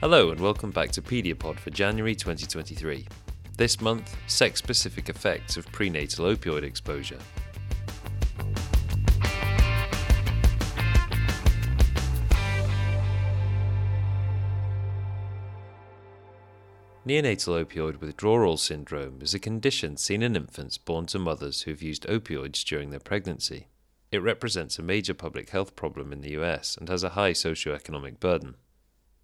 Hello and welcome back to Pediapod for January 2023. This month, sex specific effects of prenatal opioid exposure. Neonatal opioid withdrawal syndrome is a condition seen in infants born to mothers who have used opioids during their pregnancy. It represents a major public health problem in the US and has a high socioeconomic burden.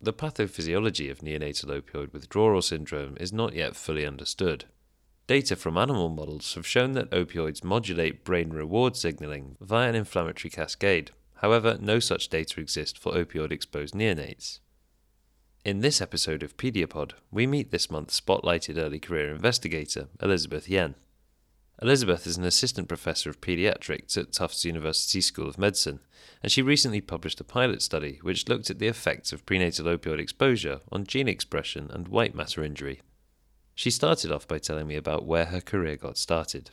The pathophysiology of neonatal opioid withdrawal syndrome is not yet fully understood. Data from animal models have shown that opioids modulate brain reward signaling via an inflammatory cascade. However, no such data exist for opioid exposed neonates. In this episode of Pediapod, we meet this month's spotlighted early career investigator, Elizabeth Yen. Elizabeth is an assistant professor of pediatrics at Tufts University School of Medicine, and she recently published a pilot study which looked at the effects of prenatal opioid exposure on gene expression and white matter injury. She started off by telling me about where her career got started.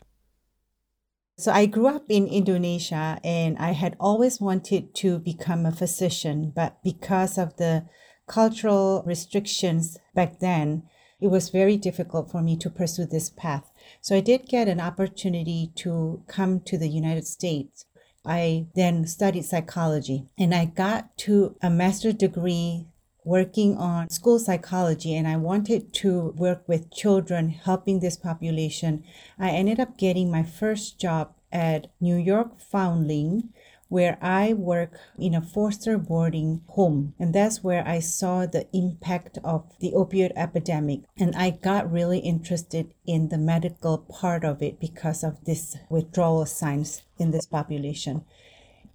So I grew up in Indonesia and I had always wanted to become a physician, but because of the cultural restrictions back then, it was very difficult for me to pursue this path. So I did get an opportunity to come to the United States. I then studied psychology and I got to a master's degree working on school psychology and I wanted to work with children helping this population. I ended up getting my first job at New York Foundling where I work in a foster boarding home. And that's where I saw the impact of the opioid epidemic. And I got really interested in the medical part of it because of this withdrawal signs in this population.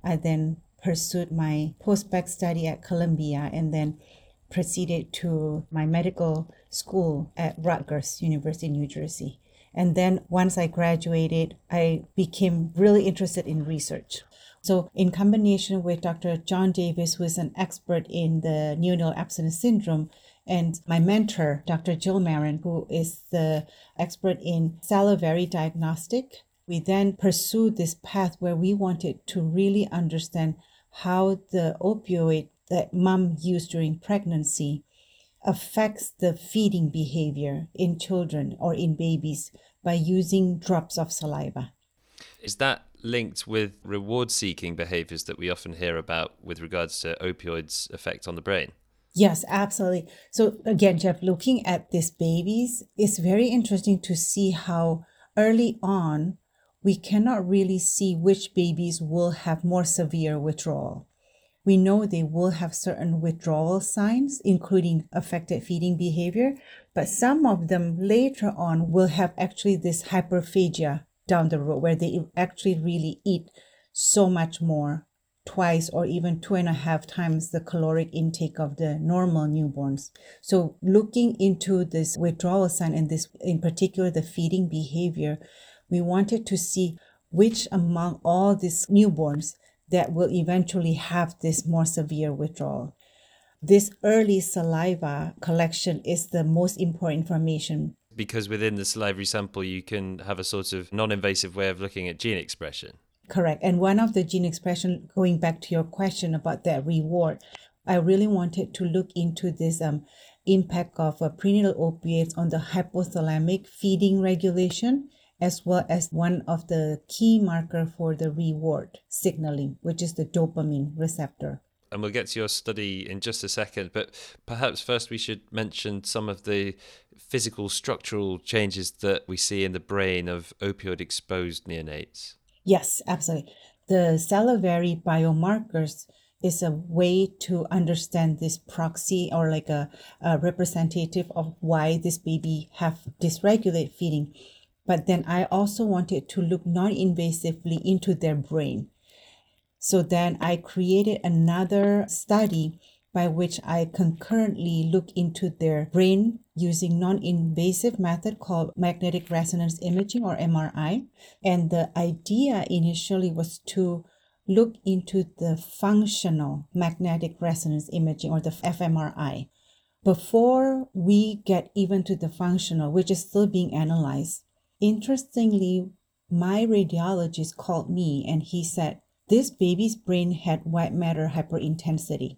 I then pursued my post-bac study at Columbia and then proceeded to my medical school at Rutgers University, New Jersey. And then once I graduated, I became really interested in research. So, in combination with Dr. John Davis, who is an expert in the neonatal abstinence syndrome, and my mentor, Dr. Jill Maron, who is the expert in salivary diagnostic, we then pursued this path where we wanted to really understand how the opioid that mom used during pregnancy affects the feeding behavior in children or in babies by using drops of saliva. Is that linked with reward seeking behaviors that we often hear about with regards to opioids' effect on the brain? Yes, absolutely. So, again, Jeff, looking at these babies, it's very interesting to see how early on we cannot really see which babies will have more severe withdrawal. We know they will have certain withdrawal signs, including affected feeding behavior, but some of them later on will have actually this hyperphagia down the road where they actually really eat so much more twice or even two and a half times the caloric intake of the normal newborns. So looking into this withdrawal sign and this in particular the feeding behavior, we wanted to see which among all these newborns that will eventually have this more severe withdrawal. This early saliva collection is the most important information because within the salivary sample you can have a sort of non-invasive way of looking at gene expression. Correct. And one of the gene expression, going back to your question about that reward, I really wanted to look into this um, impact of uh, prenatal opiates on the hypothalamic feeding regulation, as well as one of the key marker for the reward signaling, which is the dopamine receptor and we'll get to your study in just a second, but perhaps first we should mention some of the physical structural changes that we see in the brain of opioid exposed neonates. Yes, absolutely. The salivary biomarkers is a way to understand this proxy or like a, a representative of why this baby have dysregulated feeding. But then I also wanted to look non-invasively into their brain so then I created another study by which I concurrently look into their brain using non-invasive method called magnetic resonance imaging or MRI. And the idea initially was to look into the functional magnetic resonance imaging or the fMRI before we get even to the functional, which is still being analyzed. Interestingly, my radiologist called me and he said, this baby's brain had white matter hyperintensity.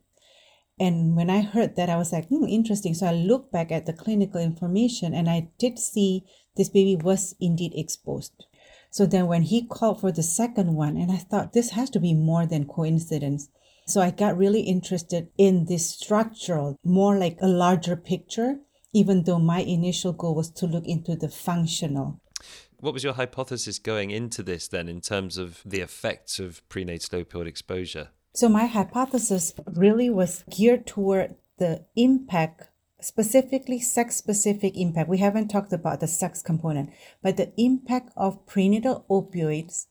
And when I heard that, I was like, hmm, interesting. So I looked back at the clinical information and I did see this baby was indeed exposed. So then when he called for the second one, and I thought this has to be more than coincidence. So I got really interested in this structural, more like a larger picture, even though my initial goal was to look into the functional. What was your hypothesis going into this then in terms of the effects of prenatal opioid exposure? So my hypothesis really was geared toward the impact, specifically sex specific impact. We haven't talked about the sex component, but the impact of prenatal opioids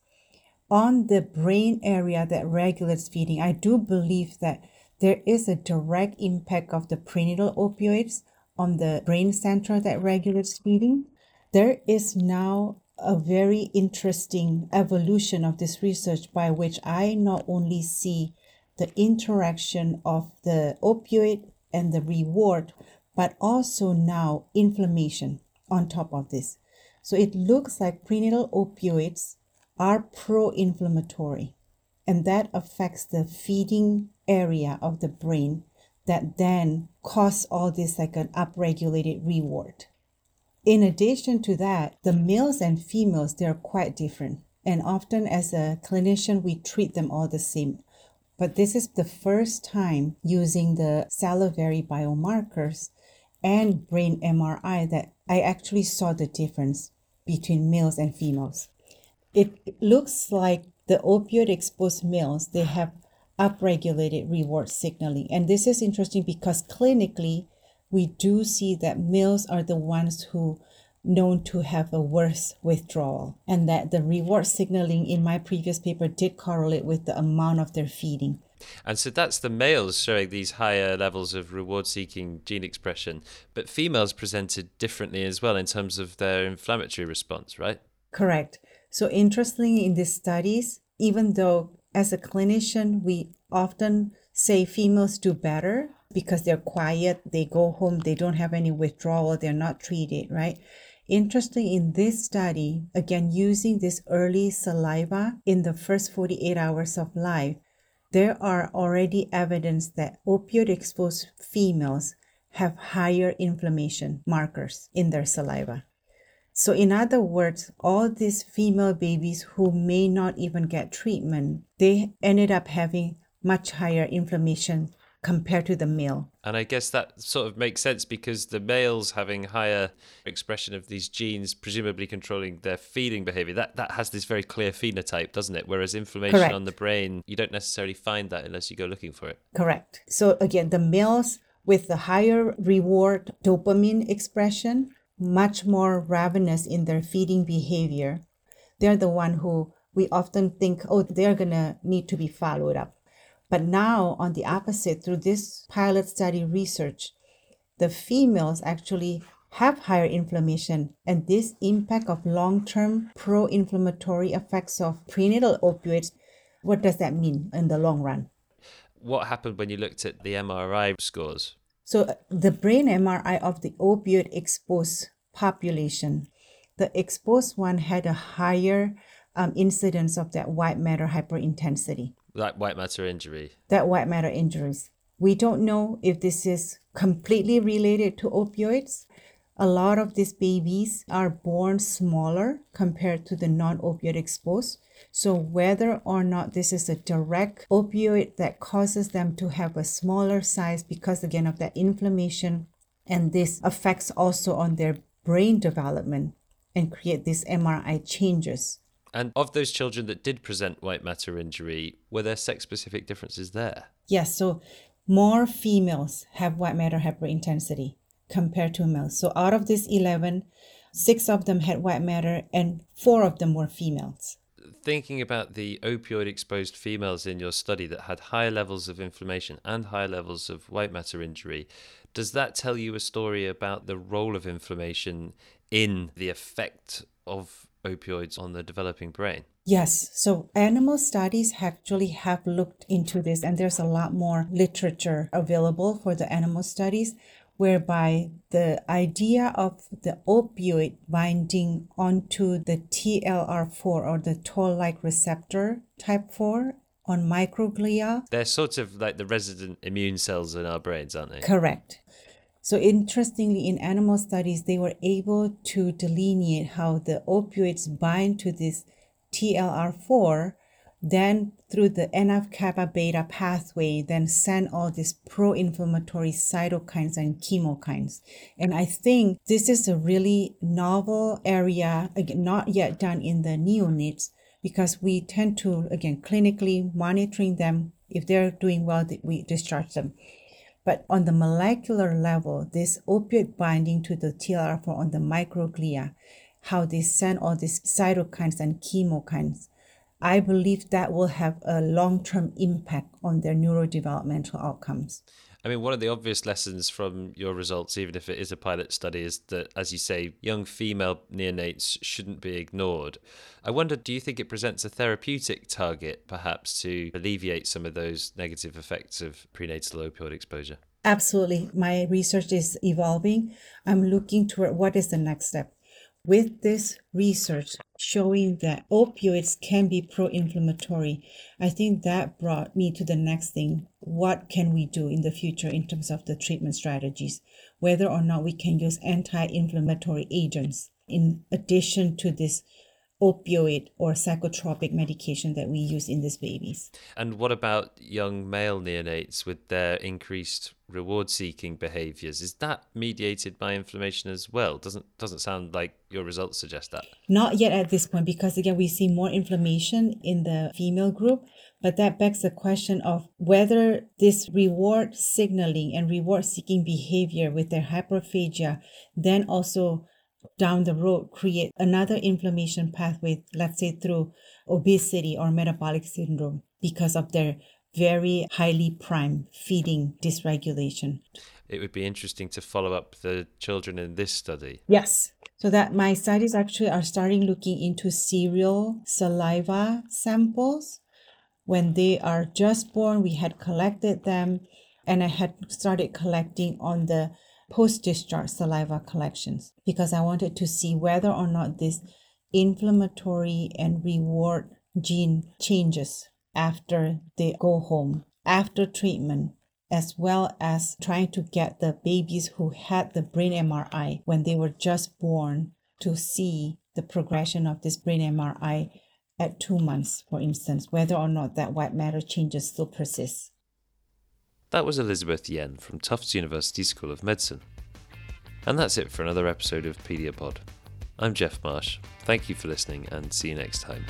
on the brain area that regulates feeding. I do believe that there is a direct impact of the prenatal opioids on the brain center that regulates feeding. There is now a very interesting evolution of this research by which I not only see the interaction of the opioid and the reward, but also now inflammation on top of this. So it looks like prenatal opioids are pro inflammatory, and that affects the feeding area of the brain that then cause all this like an upregulated reward. In addition to that, the males and females, they're quite different. And often, as a clinician, we treat them all the same. But this is the first time using the salivary biomarkers and brain MRI that I actually saw the difference between males and females. It looks like the opioid exposed males, they have upregulated reward signaling. And this is interesting because clinically, we do see that males are the ones who known to have a worse withdrawal and that the reward signaling in my previous paper did correlate with the amount of their feeding. And so that's the males showing these higher levels of reward seeking gene expression but females presented differently as well in terms of their inflammatory response right? Correct. So interestingly in these studies even though as a clinician we often say females do better because they're quiet, they go home, they don't have any withdrawal, they're not treated, right? Interesting in this study, again, using this early saliva in the first 48 hours of life, there are already evidence that opioid exposed females have higher inflammation markers in their saliva. So, in other words, all these female babies who may not even get treatment, they ended up having much higher inflammation compared to the male. And I guess that sort of makes sense because the males having higher expression of these genes, presumably controlling their feeding behavior, that, that has this very clear phenotype, doesn't it? Whereas inflammation Correct. on the brain, you don't necessarily find that unless you go looking for it. Correct. So again, the males with the higher reward dopamine expression, much more ravenous in their feeding behavior. They're the one who we often think, oh, they're gonna need to be followed up but now, on the opposite, through this pilot study research, the females actually have higher inflammation, and this impact of long term pro inflammatory effects of prenatal opioids. What does that mean in the long run? What happened when you looked at the MRI scores? So, uh, the brain MRI of the opioid exposed population, the exposed one had a higher um, incidence of that white matter hyperintensity. That white matter injury. That white matter injuries. We don't know if this is completely related to opioids. A lot of these babies are born smaller compared to the non opioid exposed. So, whether or not this is a direct opioid that causes them to have a smaller size because, again, of that inflammation, and this affects also on their brain development and create these MRI changes. And of those children that did present white matter injury, were there sex specific differences there? Yes. So more females have white matter hyperintensity compared to males. So out of these 11, six of them had white matter and four of them were females. Thinking about the opioid exposed females in your study that had higher levels of inflammation and higher levels of white matter injury, does that tell you a story about the role of inflammation in the effect of opioids on the developing brain? Yes. So animal studies actually have looked into this, and there's a lot more literature available for the animal studies, whereby the idea of the opioid binding onto the TLR4 or the toll like receptor type 4 on microglia. They're sort of like the resident immune cells in our brains, aren't they? Correct. So, interestingly, in animal studies, they were able to delineate how the opioids bind to this TLR4 then through the NF kappa beta pathway, then send all these pro inflammatory cytokines and chemokines. And I think this is a really novel area, again, not yet done in the neonates, because we tend to, again, clinically monitoring them. If they're doing well, we discharge them. But on the molecular level, this opioid binding to the TLR4 on the microglia, how they send all these cytokines and chemokines I believe that will have a long term impact on their neurodevelopmental outcomes. I mean, one of the obvious lessons from your results, even if it is a pilot study, is that, as you say, young female neonates shouldn't be ignored. I wonder, do you think it presents a therapeutic target, perhaps, to alleviate some of those negative effects of prenatal opioid exposure? Absolutely. My research is evolving. I'm looking toward what is the next step. With this research showing that opioids can be pro inflammatory, I think that brought me to the next thing. What can we do in the future in terms of the treatment strategies? Whether or not we can use anti inflammatory agents in addition to this opioid or psychotropic medication that we use in these babies. And what about young male neonates with their increased reward seeking behaviors? Is that mediated by inflammation as well? Doesn't doesn't sound like your results suggest that. Not yet at this point because again we see more inflammation in the female group, but that begs the question of whether this reward signaling and reward seeking behavior with their hyperphagia then also down the road create another inflammation pathway, let's say through obesity or metabolic syndrome, because of their very highly primed feeding dysregulation. It would be interesting to follow up the children in this study. Yes. So that my studies actually are starting looking into serial saliva samples. When they are just born, we had collected them and I had started collecting on the post discharge saliva collections because I wanted to see whether or not this inflammatory and reward gene changes after they go home, after treatment, as well as trying to get the babies who had the brain MRI when they were just born to see the progression of this brain MRI at two months, for instance, whether or not that white matter changes still persists. That was Elizabeth Yen from Tufts University School of Medicine. And that's it for another episode of Pediapod. I'm Jeff Marsh. Thank you for listening and see you next time.